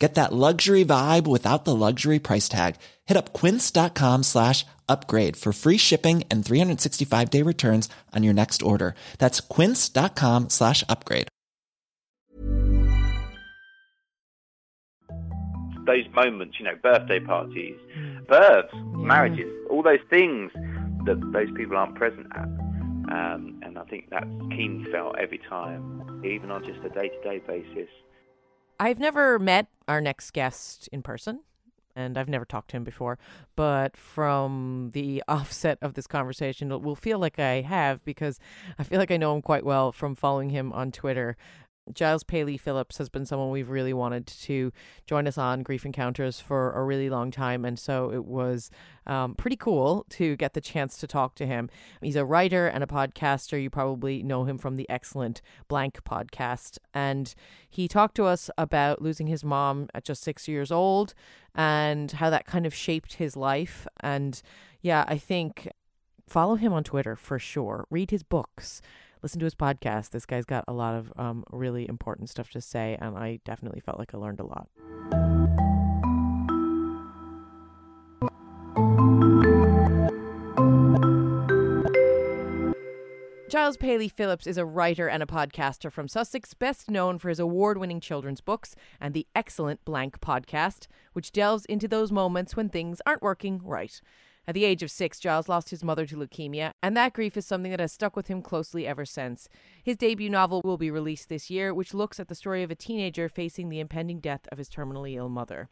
Get that luxury vibe without the luxury price tag. Hit up quince.com slash upgrade for free shipping and 365 day returns on your next order. That's quince.com slash upgrade. Those moments, you know, birthday parties, births, marriages, all those things that those people aren't present at. Um, and I think that's keen felt every time, even on just a day to day basis. I've never met our next guest in person, and I've never talked to him before. But from the offset of this conversation, it will feel like I have because I feel like I know him quite well from following him on Twitter. Giles Paley Phillips has been someone we've really wanted to join us on Grief Encounters for a really long time. And so it was um, pretty cool to get the chance to talk to him. He's a writer and a podcaster. You probably know him from the excellent Blank podcast. And he talked to us about losing his mom at just six years old and how that kind of shaped his life. And yeah, I think follow him on Twitter for sure. Read his books listen to his podcast. This guy's got a lot of um, really important stuff to say, and I definitely felt like I learned a lot. Giles Paley Phillips is a writer and a podcaster from Sussex, best known for his award winning children's books and the excellent Blank podcast, which delves into those moments when things aren't working right. At the age of six, Giles lost his mother to leukemia, and that grief is something that has stuck with him closely ever since. His debut novel will be released this year, which looks at the story of a teenager facing the impending death of his terminally ill mother.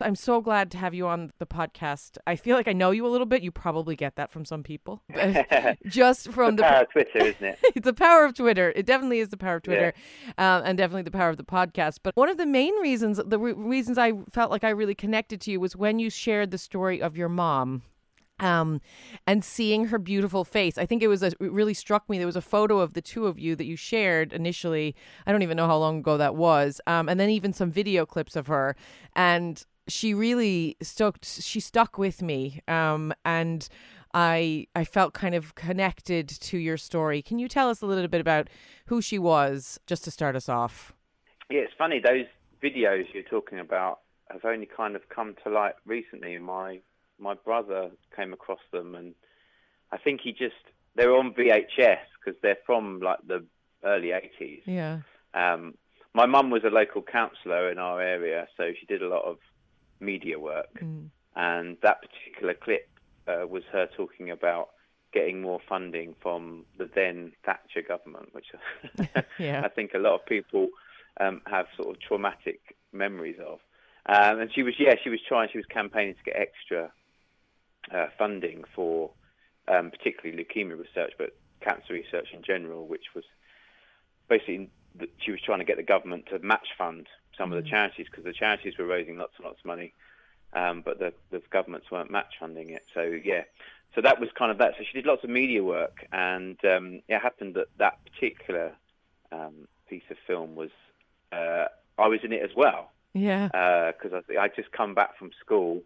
I'm so glad to have you on the podcast. I feel like I know you a little bit. You probably get that from some people. Just from the, the power of Twitter, isn't it? it's the power of Twitter. It definitely is the power of Twitter, um, and definitely the power of the podcast. But one of the main reasons, the re- reasons I felt like I really connected to you was when you shared the story of your mom um and seeing her beautiful face. I think it was a, it really struck me there was a photo of the two of you that you shared initially. I don't even know how long ago that was. Um and then even some video clips of her. And she really stuck she stuck with me. Um and i i felt kind of connected to your story. Can you tell us a little bit about who she was just to start us off? Yeah, it's funny. Those videos you're talking about have only kind of come to light recently. In my my brother came across them, and I think he just they're on VHS because they're from like the early 80s. yeah Um, my mum was a local councillor in our area, so she did a lot of media work. Mm. And that particular clip uh, was her talking about getting more funding from the then Thatcher government, which Yeah. I think a lot of people um, have sort of traumatic memories of. Um, and she was, yeah, she was trying, she was campaigning to get extra uh, funding for um, particularly leukemia research, but cancer research in general, which was basically that she was trying to get the government to match fund some of the charities because the charities were raising lots and lots of money, um, but the, the governments weren't match funding it. So yeah, so that was kind of that. So she did lots of media work, and um, it happened that that particular um, piece of film was uh, I was in it as well yeah because I I just come back from school.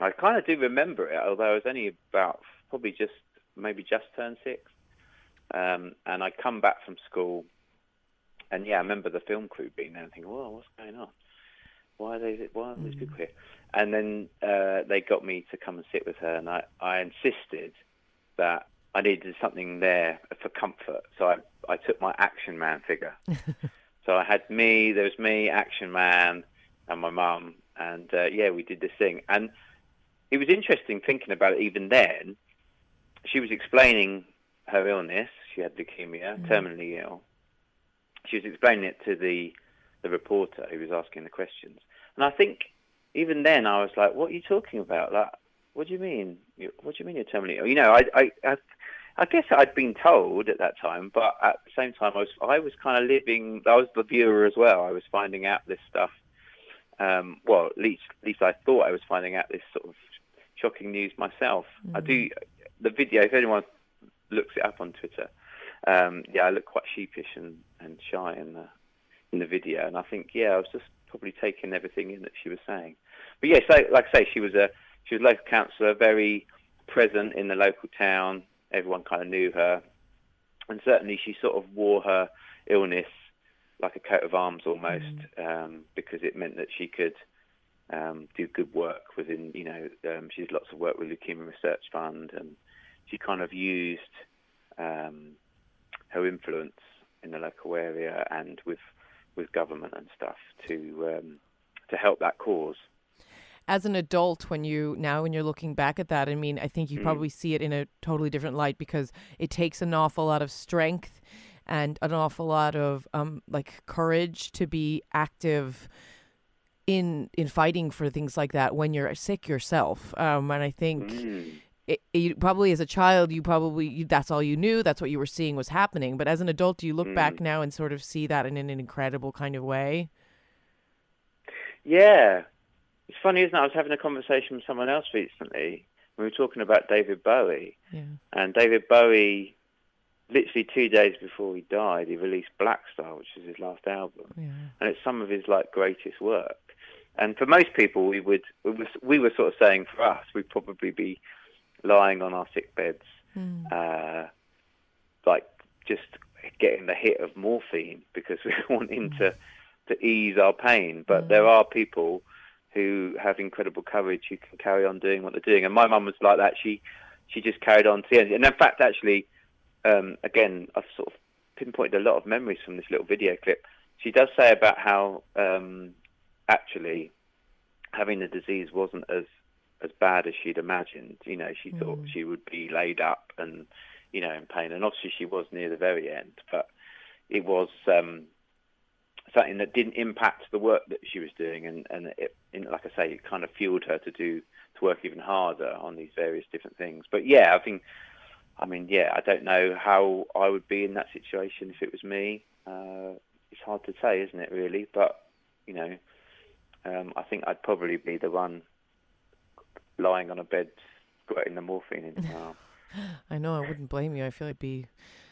I kind of do remember it, although I was only about probably just maybe just turned six. Um, and I come back from school, and yeah, I remember the film crew being there and thinking, "Whoa, what's going on? Why are they? Why are these people here?" And then uh, they got me to come and sit with her, and I, I insisted that I needed something there for comfort. So I, I took my Action Man figure. so I had me, there was me, Action Man, and my mum, and uh, yeah, we did this thing. And it was interesting thinking about it even then. She was explaining her illness. She had leukemia, terminally ill. she was explaining it to the the reporter who was asking the questions, and I think even then I was like, "What are you talking about? Like, what do you mean? What do you mean you're terminally ill?" You know, I I. I I guess I'd been told at that time, but at the same time, I was I was kind of living. I was the viewer as well. I was finding out this stuff. Um, well, at least at least I thought I was finding out this sort of shocking news myself. Mm. I do the video. If anyone looks it up on Twitter, um, yeah, I look quite sheepish and, and shy in the in the video, and I think yeah, I was just probably taking everything in that she was saying. But yeah, so like I say, she was a she was a local councillor, very present in the local town. Everyone kind of knew her, and certainly she sort of wore her illness like a coat of arms almost, mm. um, because it meant that she could um, do good work within. You know, um, she did lots of work with Leukemia Research Fund, and she kind of used um, her influence in the local area and with with government and stuff to um, to help that cause. As an adult, when you now when you're looking back at that, I mean, I think you mm. probably see it in a totally different light because it takes an awful lot of strength and an awful lot of um, like courage to be active in in fighting for things like that when you're sick yourself. Um, and I think. Mm it, it, probably as a child you probably you, that's all you knew that's what you were seeing was happening but as an adult do you look mm. back now and sort of see that in, an incredible kind of way yeah it's funny isn't it i was having a conversation with someone else recently we were talking about david bowie yeah. and david bowie literally two days before he died he released black star which is his last album yeah. and it's some of his like greatest work and for most people we would we were, we were sort of saying for us we'd probably be lying on our sick beds, mm. uh, like just getting the hit of morphine because we're wanting mm. to to ease our pain. But mm. there are people who have incredible courage who can carry on doing what they're doing. And my mum was like that. She she just carried on to the end. And in fact, actually, um, again, I've sort of pinpointed a lot of memories from this little video clip. She does say about how um, actually having the disease wasn't as as bad as she'd imagined. You know, she mm. thought she would be laid up and you know in pain, and obviously she was near the very end. But it was um, something that didn't impact the work that she was doing, and and it, like I say, it kind of fueled her to do to work even harder on these various different things. But yeah, I think. I mean, yeah, I don't know how I would be in that situation if it was me. Uh, it's hard to say, isn't it, really? But, you know, um, I think I'd probably be the one lying on a bed squirting the morphine into my arm. I know. I wouldn't blame you. I feel it'd be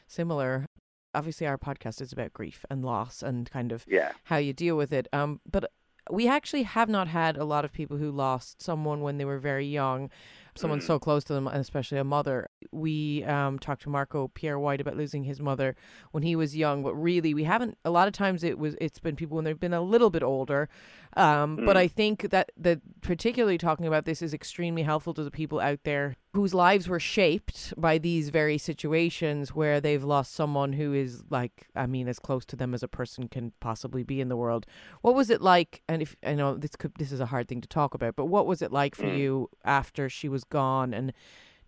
similar. Obviously, our podcast is about grief and loss and kind of yeah. how you deal with it. Um, but we actually have not had a lot of people who lost someone when they were very young someone mm. so close to them, and especially a mother. We um, talked to Marco Pierre White about losing his mother when he was young, but really we haven't. A lot of times it was it's been people when they've been a little bit older. Um, mm. But I think that that particularly talking about this is extremely helpful to the people out there whose lives were shaped by these very situations where they've lost someone who is like I mean as close to them as a person can possibly be in the world. What was it like? And if I know this could this is a hard thing to talk about, but what was it like for mm. you after she was gone and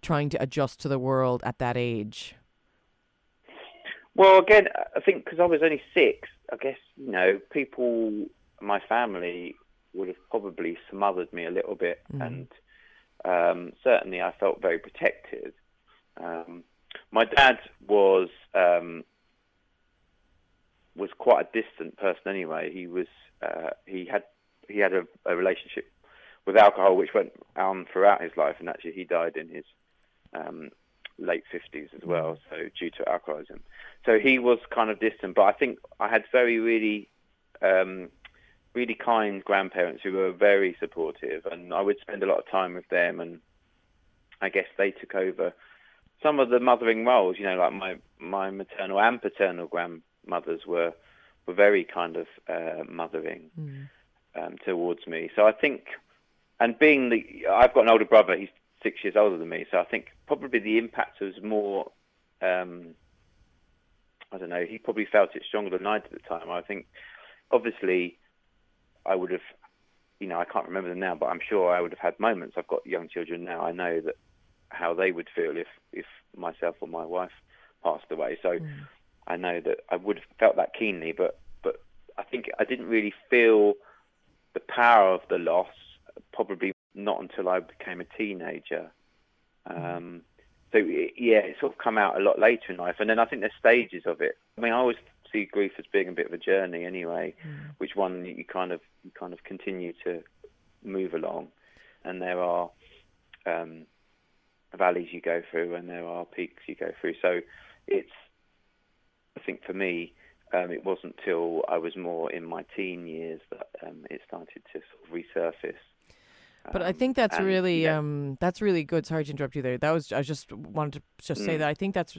trying to adjust to the world at that age? Well, again, I think because I was only six, I guess you know people, my family would have probably smothered me a little bit, mm. and um, certainly I felt very protected. Um, my dad was um, was quite a distant person anyway. He was uh, he had he had a, a relationship with alcohol, which went on throughout his life, and actually he died in his um, late fifties as well, so due to alcoholism. So he was kind of distant, but I think I had very really, um, really kind grandparents who were very supportive, and I would spend a lot of time with them, and I guess they took over some of the mothering roles. You know, like my my maternal and paternal grandmothers were were very kind of uh, mothering mm. um, towards me. So I think and being the, I've got an older brother. He's six years older than me, so I think probably the impact was more. Um, I don't know. He probably felt it stronger than I did at the time. I think, obviously, I would have, you know, I can't remember them now, but I'm sure I would have had moments. I've got young children now. I know that how they would feel if if myself or my wife passed away. So, mm. I know that I would have felt that keenly, but but I think I didn't really feel the power of the loss. Probably not until I became a teenager. Um, so yeah, it sort of come out a lot later in life, and then I think there's stages of it. I mean, I always see grief as being a bit of a journey, anyway, mm. which one you kind of you kind of continue to move along, and there are um, valleys you go through, and there are peaks you go through. So it's I think for me, um, it wasn't till I was more in my teen years that um, it started to sort of resurface. But I think that's and, really yeah. um, that's really good. Sorry to interrupt you there. That was I just wanted to just mm. say that I think that's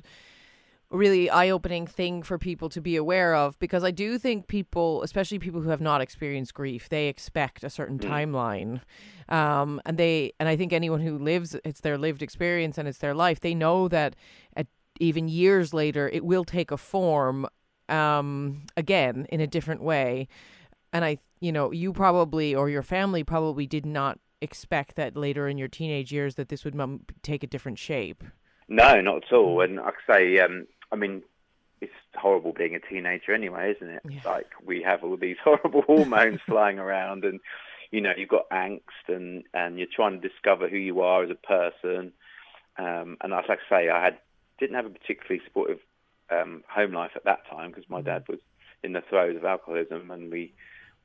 really eye-opening thing for people to be aware of because I do think people, especially people who have not experienced grief, they expect a certain mm. timeline, um, and they and I think anyone who lives it's their lived experience and it's their life. They know that at even years later it will take a form um, again in a different way, and I you know you probably or your family probably did not expect that later in your teenage years that this would m- take a different shape. No, not at all. Mm. And like I say, um, I mean, it's horrible being a teenager anyway, isn't it? Yeah. Like we have all these horrible hormones flying around, and you know you've got angst, and and you're trying to discover who you are as a person. Um, and as I say, I had didn't have a particularly supportive um, home life at that time because my mm. dad was in the throes of alcoholism, and we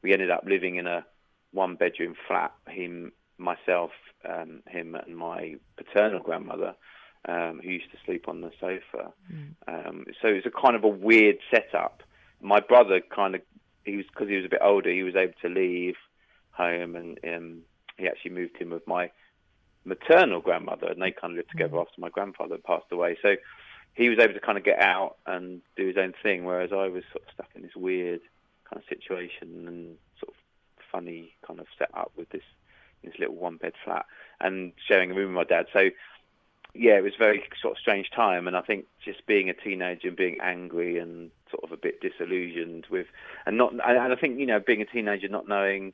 we ended up living in a one bedroom flat. Him myself, um, him, and my paternal grandmother, um, who used to sleep on the sofa. Mm. Um, so it was a kind of a weird setup. My brother kind of, he was because he was a bit older, he was able to leave home, and um, he actually moved in with my maternal grandmother, and they kind of lived together mm. after my grandfather passed away. So he was able to kind of get out and do his own thing, whereas I was sort of stuck in this weird kind of situation and sort of funny kind of setup with this this little one bed flat and sharing a room with my dad. So yeah, it was a very sort of strange time, and I think just being a teenager and being angry and sort of a bit disillusioned with, and not, and I think you know, being a teenager, not knowing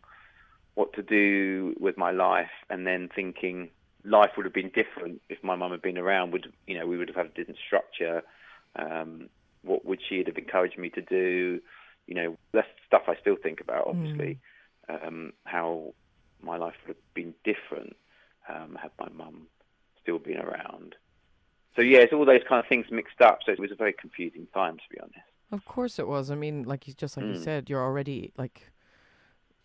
what to do with my life, and then thinking life would have been different if my mum had been around. Would you know, we would have had a different structure. Um, what would she have encouraged me to do? You know, that's stuff I still think about. Obviously, mm. um, how my life would have been different um, had my mum still been around. So yeah, it's all those kind of things mixed up. So it was a very confusing time, to be honest. Of course it was. I mean, like you just like mm. you said, you're already like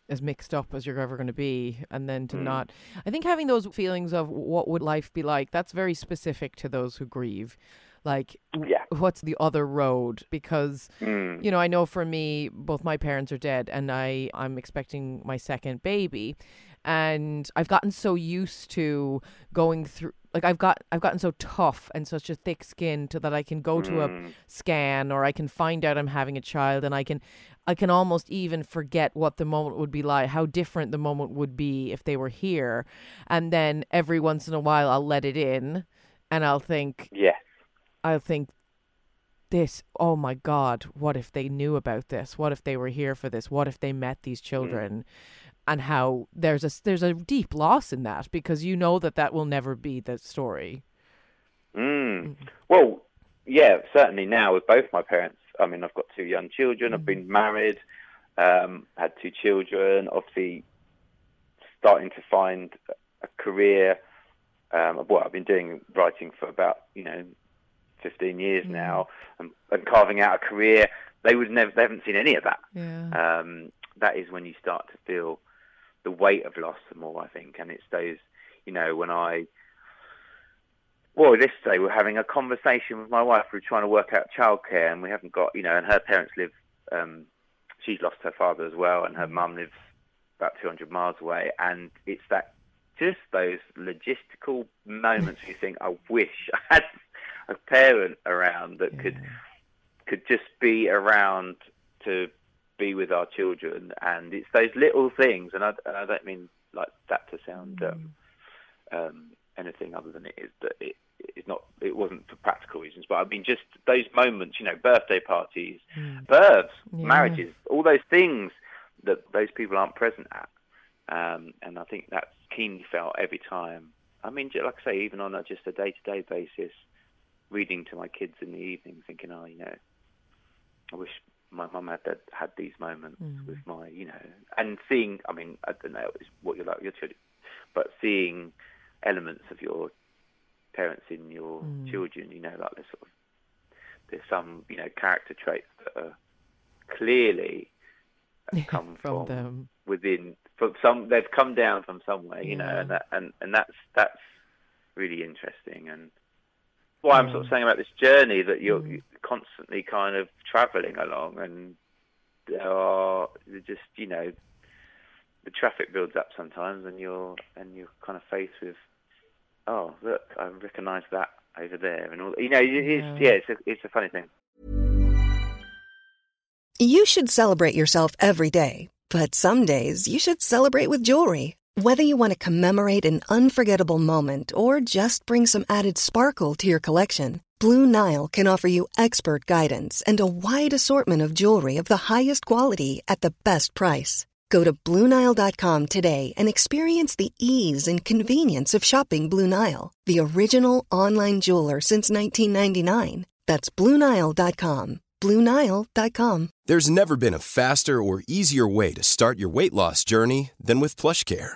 as mixed up as you're ever going to be and then to mm. not i think having those feelings of what would life be like that's very specific to those who grieve like yeah. what's the other road because mm. you know i know for me both my parents are dead and i i'm expecting my second baby and i've gotten so used to going through like I've got I've gotten so tough and such a thick skin to that I can go to a mm. scan or I can find out I'm having a child and I can I can almost even forget what the moment would be like, how different the moment would be if they were here. And then every once in a while I'll let it in and I'll think Yeah. I'll think this oh my god what if they knew about this what if they were here for this what if they met these mm. children mm and how there's a there's a deep loss in that because you know that that will never be the story. Mm. Well, yeah, certainly now with both my parents. I mean, I've got two young children. Mm. I've been married, um, had two children. Obviously, starting to find a career. Um, well, I've been doing writing for about you know 15 years mm. now, and, and, carving out a career. They would never. They haven't seen any of that. Yeah. Um, that is when you start to feel the weight of loss the more I think, and it's those, you know, when I. Well, this day we're having a conversation with my wife. We're trying to work out childcare, and we haven't got, you know, and her parents live. Um, she's lost her father as well, and her mum lives about 200 miles away. And it's that, just those logistical moments you think, I wish I had a parent around that yeah. could could just be around to be with our children, and it's those little things. And I, and I don't mean like that to sound um, mm. um, anything other than it is that it it's not it wasn't for practical reasons, but I mean just those moments, you know, birthday parties, mm. births, yeah. marriages, all those things that those people aren't present at. Um, and I think that's keenly felt every time. I mean, like I say, even on a, just a day-to-day basis, reading to my kids in the evening, thinking, oh, you know, I wish my mum had that, had these moments Mm. with my, you know, and seeing. I mean, I don't know what you're like your children, but seeing elements of your parents in your Mm. children, you know, like there's sort of there's some, you know, character traits that are clearly come from from, them. within from some they've come down from somewhere, you know, and that, and and that's that's really interesting and why I'm sort of saying about this journey that you're, Mm. you're constantly kind of travelling along and there are just you know the traffic builds up sometimes and you're and you're kind of faced with oh look I recognise that over there and all you know it- it's Yeah. yeah it's a, it's a funny thing. You should celebrate yourself every day, but some days you should celebrate with jewelry. Whether you want to commemorate an unforgettable moment or just bring some added sparkle to your collection, Blue Nile can offer you expert guidance and a wide assortment of jewelry of the highest quality at the best price. Go to BlueNile.com today and experience the ease and convenience of shopping Blue Nile, the original online jeweler since 1999. That's BlueNile.com. BlueNile.com. There's never been a faster or easier way to start your weight loss journey than with PlushCare.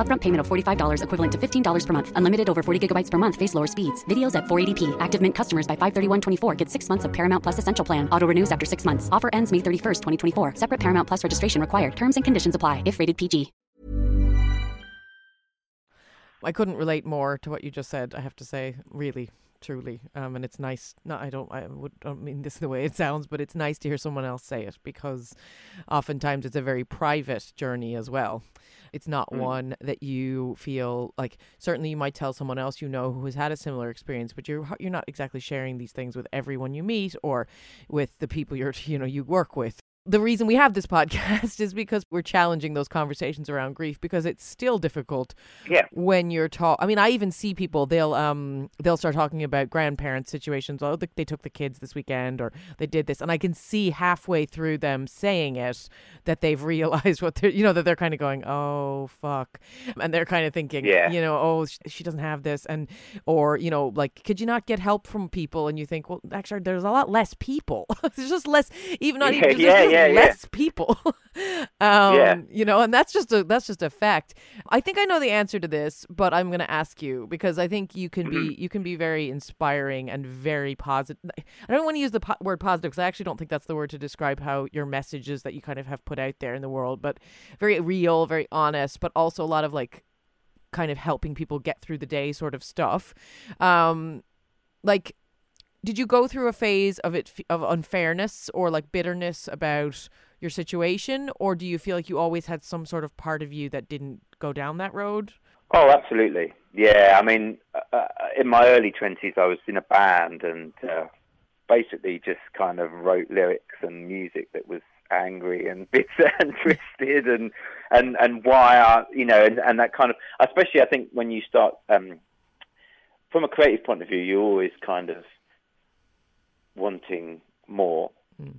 Upfront payment of $45 equivalent to $15 per month. Unlimited over 40 gigabytes per month. Face lower speeds. Videos at 480p. Active Mint customers by 531.24 get six months of Paramount Plus Essential Plan. Auto renews after six months. Offer ends May 31st, 2024. Separate Paramount Plus registration required. Terms and conditions apply if rated PG. I couldn't relate more to what you just said. I have to say, really, truly, um, and it's nice. No, I don't. I would don't mean this the way it sounds, but it's nice to hear someone else say it because, oftentimes, it's a very private journey as well. It's not mm. one that you feel like. Certainly, you might tell someone else you know who has had a similar experience, but you're you're not exactly sharing these things with everyone you meet or with the people you're you know you work with the reason we have this podcast is because we're challenging those conversations around grief because it's still difficult Yeah. when you're taught i mean i even see people they'll um they'll start talking about grandparents situations. Oh they took the kids this weekend or they did this. And i can see halfway through them saying it that they've realized what they're you know that they're kind of going oh fuck. And they're kind of thinking Yeah. you know oh sh- she doesn't have this. And or you know like could you not get help from people? And you think well actually there's a lot less people. There's just less even not even yeah, just yeah, yeah. less people um Yeah. you know and that's just a that's just a fact i think i know the answer to this but i'm going to ask you because i think you can Mm-hmm. be you can be very inspiring and very positive i don't want to use the po- word positive because i actually don't think that's the word to describe how your messages that you kind of have put out there in the world but very real very honest but also a lot of like kind of helping people get through the day sort of stuff um like did you go through a phase of it of unfairness or like bitterness about your situation or do you feel like you always had some sort of part of you that didn't go down that road Oh, absolutely. Yeah, I mean, uh, uh, in my early twenties, I was in a band and uh, basically just kind of wrote lyrics and music that was angry and bitter and twisted and and and why are you know, and, and that kind of, especially I think when you start um, from a creative point of view, you're always kind of wanting more,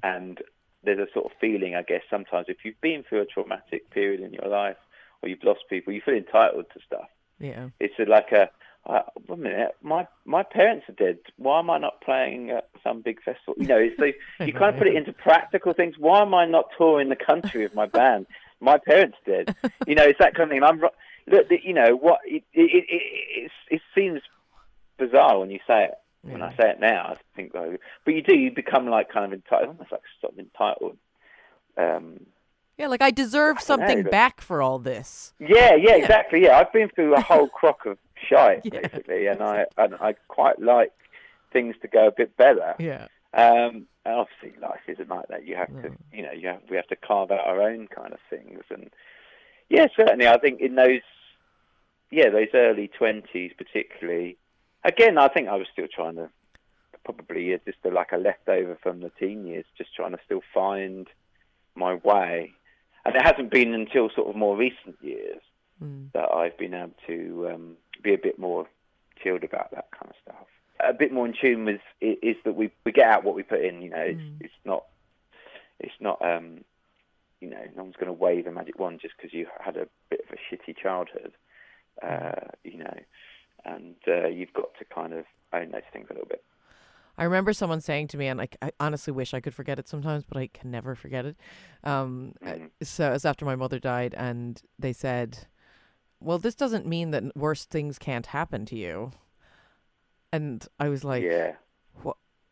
and there's a sort of feeling, I guess, sometimes if you've been through a traumatic period in your life or you've lost people, you feel entitled to stuff. Yeah. It's a, like a uh, wait a minute my my parents are dead. Why am i not playing at some big festival? You know it's like you kind of put it into practical things. Why am i not touring the country with my band? My parents dead. You know it's that kind of thing. I'm look you know what it it it, it, it seems bizarre when you say it when i say it now i think oh, but you do you become like kind of entitled almost like sort of entitled um yeah like i deserve know, something but- back for all this Yeah, yeah, exactly. Yeah, I've been through a whole crock of shite Yeah. basically, and I and I quite like things to go a bit better. yeah Um, and obviously, life isn't like that. You have to, you know, you have, we have to carve out our own kind of things. And yeah, certainly, I think in those, yeah, those early twenties, particularly. Again, I think I was still trying to, probably just a, like a leftover from the teen years, just trying to still find my way. And it hasn't been until sort of more recent years Mm. that I've been able to um, be a bit more chilled about that kind of stuff. A bit more in tune with is that we we get out what we put in. You know, it's, Mm. it's not it's not um, you know no one's going to wave a magic wand just because you had a bit of a shitty childhood. Uh, you know, and uh, you've got to kind of own those things a little bit. I remember someone saying to me, and I, I honestly wish I could forget it sometimes, but I can never forget it. Um, Mhm. So it was after my mother died, and they said, "Well, this doesn't mean that worse things can't happen to you." And I was like, yeah,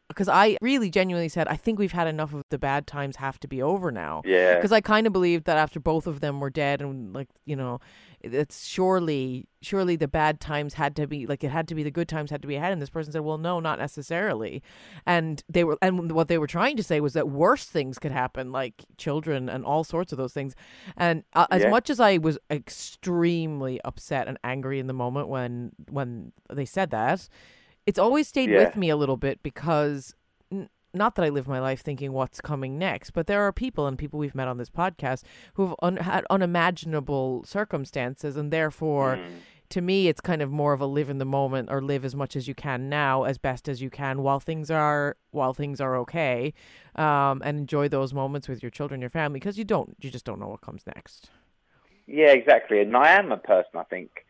because I really genuinely said, I think we've had enough of the bad times have to be over now. yeah, Because I kind of believed that after both of them were dead, and like you know, it's surely, surely the bad times had to be like it had to be the good times had to be ahead. And this person said, "Well, no, not necessarily." And they were, and what they were trying to say was that worse things could happen, like children and all sorts of those things. And uh, as much as I was extremely upset and angry in the moment when when they said that, it's always stayed Yeah. with me a little bit because n- not that I live my life thinking what's coming next, but there are people and people we've met on this podcast who have un- had unimaginable circumstances, and therefore, Mm. to me, it's kind of more of a live in the moment or live as much as you can now, as best as you can, while things are while things are okay, um, and enjoy those moments with your children, your family, because you don't, you just don't know what comes next. Yeah, exactly. And I am a person, I think,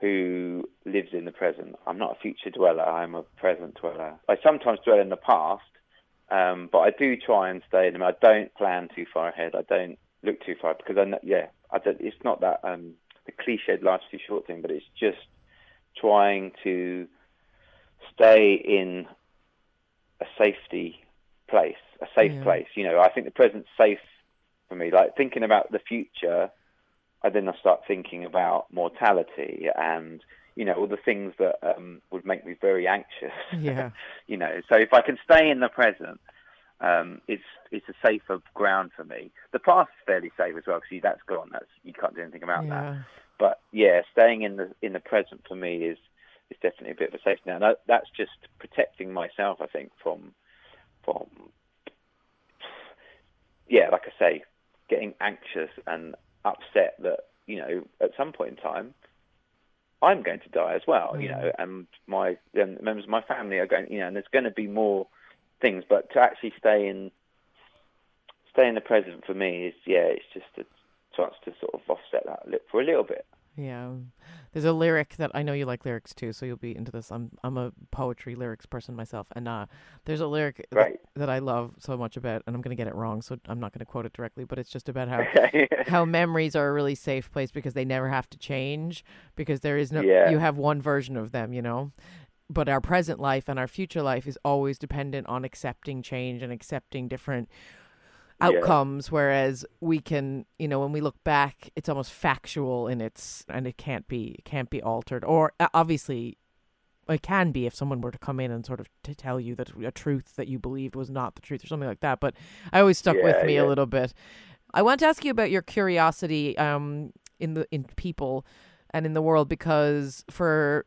who lives in the present. I'm not a future dweller. I'm a present dweller. I sometimes dwell in the past, um, but I do try and stay in them. I don't plan too far ahead. I don't look too far because I know, yeah, I don't, it's not that um, the cliched life's too short thing, but it's just trying to stay in a safety place, a safe Yeah. place. You know, I think the present's safe for me. Like thinking about the future, I then I start thinking about mortality and you know all the things that um, would make me very anxious. Yeah. you know, so if I can stay in the present, um, it's it's a safer ground for me. The past is fairly safe as well because that's gone. That's you can't do anything about that. But yeah, staying in the in the present for me is is definitely a bit of a safety net. And that's just protecting myself, I think, from from yeah, like I say, getting anxious and upset that you know at some point in time I'm going to die as well. You Mm. know, and my um, members of my family are going. You know, and there's going to be more things, but to actually stay in stay in the present for me is yeah, it's just a chance to sort of offset that for a little bit. Yeah. There's a lyric that I know you like lyrics too, so you'll be into this. I'm I'm a poetry lyrics person myself, and uh, there's a lyric that, Right. that I love so much about, and I'm gonna get it wrong, so I'm not gonna quote it directly, but it's just about how how memories are a really safe place because they never have to change because there is no Yeah. you have one version of them, you know. But our present life and our future life is always dependent on accepting change and accepting different Yeah. outcomes whereas we can you know when we look back it's almost factual in its and it can't be it can't be altered or uh, obviously it can be if someone were to come in and sort of to tell you that a truth that you believed was not the truth or something like that but i always stuck with me yeah. a little bit i want to ask you about your curiosity um in the in people and in the world because for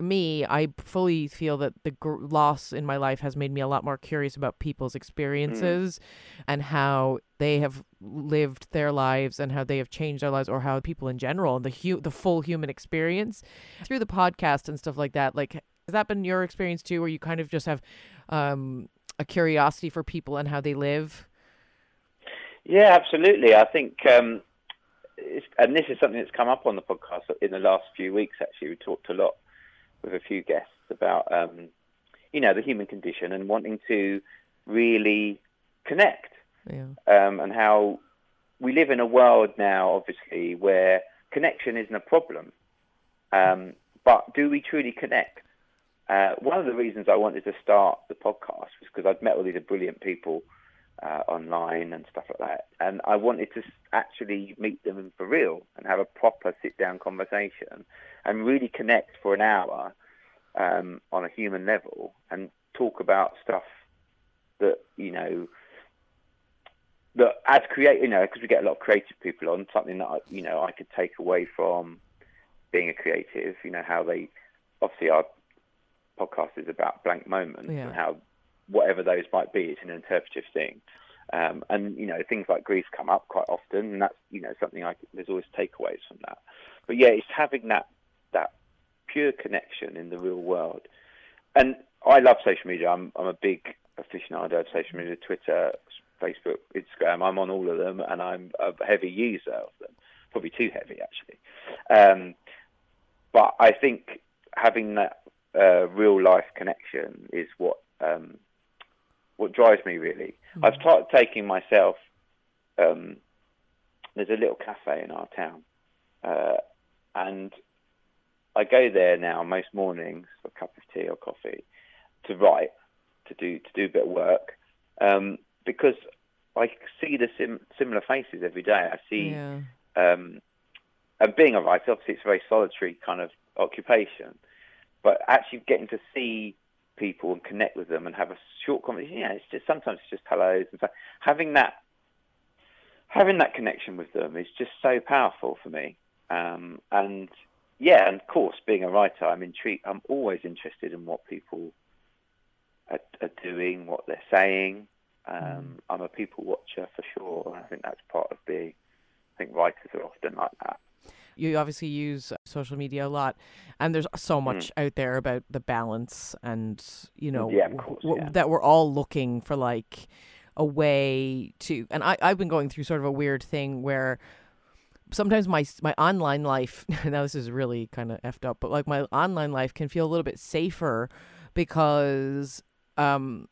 me, I fully feel that the gr- loss in my life has made me a lot more curious about people's experiences and how they have lived their lives and how they have changed their lives, or how people in general and the hu- the full human experience through the podcast and stuff like that. Like, has that been your experience too, where you kind of just have um, a curiosity for people and how they live? Yeah, absolutely. I think, um, it's, and this is something that's come up on the podcast in the last few weeks. Actually, we talked a lot with a few guests about, um, you know, the human condition and wanting to really connect, Yeah. um, and how we live in a world now, obviously, where connection isn't a problem. Um, but do we truly connect? Uh, one of the reasons I wanted to start the podcast was because I'd met all these brilliant people uh, online and stuff like that, and I wanted to actually meet them for real and have a proper sit-down conversation and really connect for an hour um, on a human level and talk about stuff that you know that as create you know because we get a lot of creative people on something that I, you know I could take away from being a creative. You know how they obviously our podcast is about blank moments Yeah. and how whatever those might be, it's an interpretive thing. Um, and you know things like grief come up quite often, and that's you know something I there's always takeaways from that. But yeah, it's having that that pure connection in the real world. And I love social media. I'm I'm a big aficionado of social media, Twitter, Facebook, Instagram. I'm on all of them, and I'm a heavy user of them. Probably too heavy, actually. Um, but I think having that uh, real life connection is what um, what drives me really. I've started taking myself. Um, there's a little cafe in our town, uh, and I go there now most mornings for a cup of tea or coffee to write, to do to do a bit of work, um, because I see the sim- similar faces every day. I see, Yeah. um, and being a writer, obviously, it's a very solitary kind of occupation, but actually getting to see people and connect with them and have a short conversation. Yeah, it's just sometimes it's just hellos and so having that having that connection with them is just so powerful for me. Um, and yeah, and of course, being a writer, I'm intrigued. I'm always interested in what people are, are doing, what they're saying. Um, I'm a people watcher for sure, and I think that's part of being. I think writers are often like that. you obviously use social media a lot and there's so Mm. much out there about the balance and you know Yeah, course, w- yeah. that we're all looking for like a way to and I, i've been going through sort of a weird thing where sometimes my my online life now this is really kind of effed up but like my online life can feel a little bit safer because um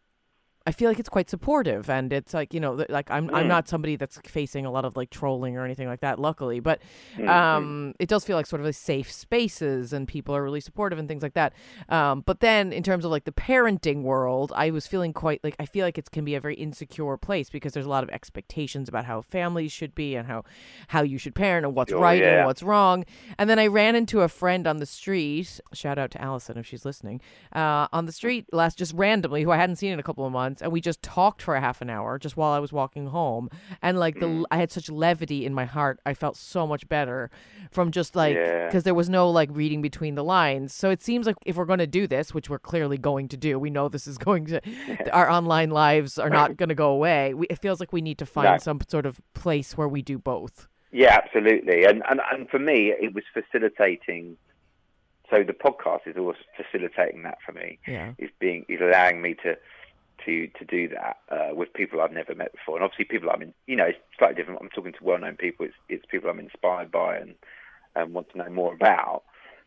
I feel like it's quite supportive, and it's like you know, th- like I'm I'm Mm. not somebody that's facing a lot of like trolling or anything like that, luckily. But Mm, um, it does feel like sort of like safe spaces, and people are really supportive and things like that. Um, but then in terms of like the parenting world, I was feeling quite like I feel like it can be a very insecure place because there's a lot of expectations about how families should be and how how you should parent and what's Oh, right and what's wrong. And then I ran into a friend on the street. Shout out to Allison if she's listening. Uh, on the street last, just randomly, who I hadn't seen in a couple of months, and we just talked for a half an hour just while I was walking home. And like Mm. the, I had such levity in my heart. I felt so much better from just like Yeah. because there was no like reading between the lines. So it seems like if we're going to do this, which we're clearly going to do, we know this is going to. Our online lives are not going to go away. We, it feels like we need to find No. some sort of place where we do both. Yeah, absolutely. And, and and for me, it was facilitating. So the podcast is always facilitating that for me. Yeah. Is being is allowing me to to to do that uh, with people I've never met before, and obviously people I'm in. You know, it's slightly different. I'm talking to well-known people. It's it's people I'm inspired by and and want to know more about.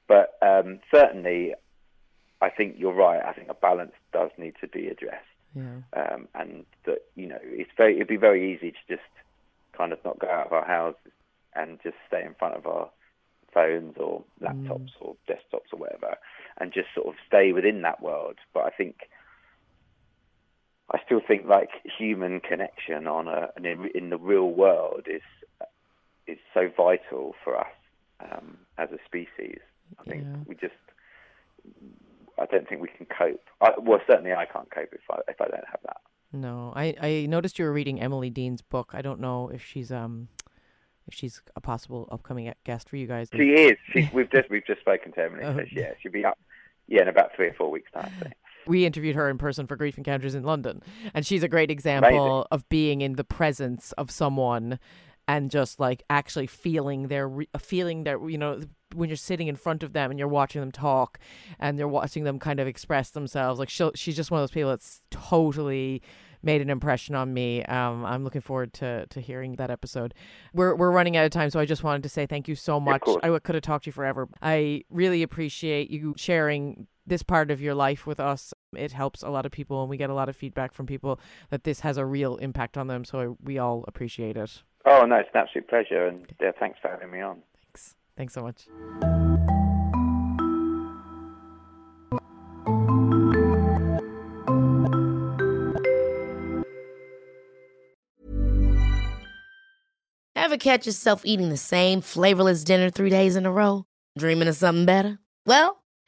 But um, certainly, I think you're right. I think a balance does need to be addressed Yeah. um, and that you know it's very it'd be very easy to just kind of not go out of our houses and just stay in front of our phones or laptops or desktops or whatever and just sort of stay within that world but i think i still think like human connection on a in, in the real world is is so vital for us um, as a species i think Yeah. we just I don't think we can cope. I, well, certainly I can't cope if I if I don't have that. No, I, I noticed you were reading Emily Dean's book. I don't know if she's um if she's a possible upcoming guest for you guys. She is. She, we've just we've just spoken to Emily. Oh. So yeah, she'll be up. Yeah, in about three or four weeks' time. We interviewed her in person for Grief Encounters in London, and she's a great example Amazing. of being in the presence of someone and just like actually feeling their re- feeling their you know when you're sitting in front of them and you're watching them talk and you're watching them kind of express themselves like she she's just one of those people that's totally made an impression on me. Um i'm looking forward to to hearing that episode. We're we're running out of time so i just wanted to say thank you so much. i could have talked to you forever. I really appreciate you sharing this part of your life with us it helps a lot of people and we get a lot of feedback from people that this has a real impact on them so we all appreciate it Oh no, it's an absolute pleasure, and yeah, thanks for having me on. thanks thanks so much Ever catch yourself eating the same flavorless dinner three days in a row? Dreaming of something better? Well,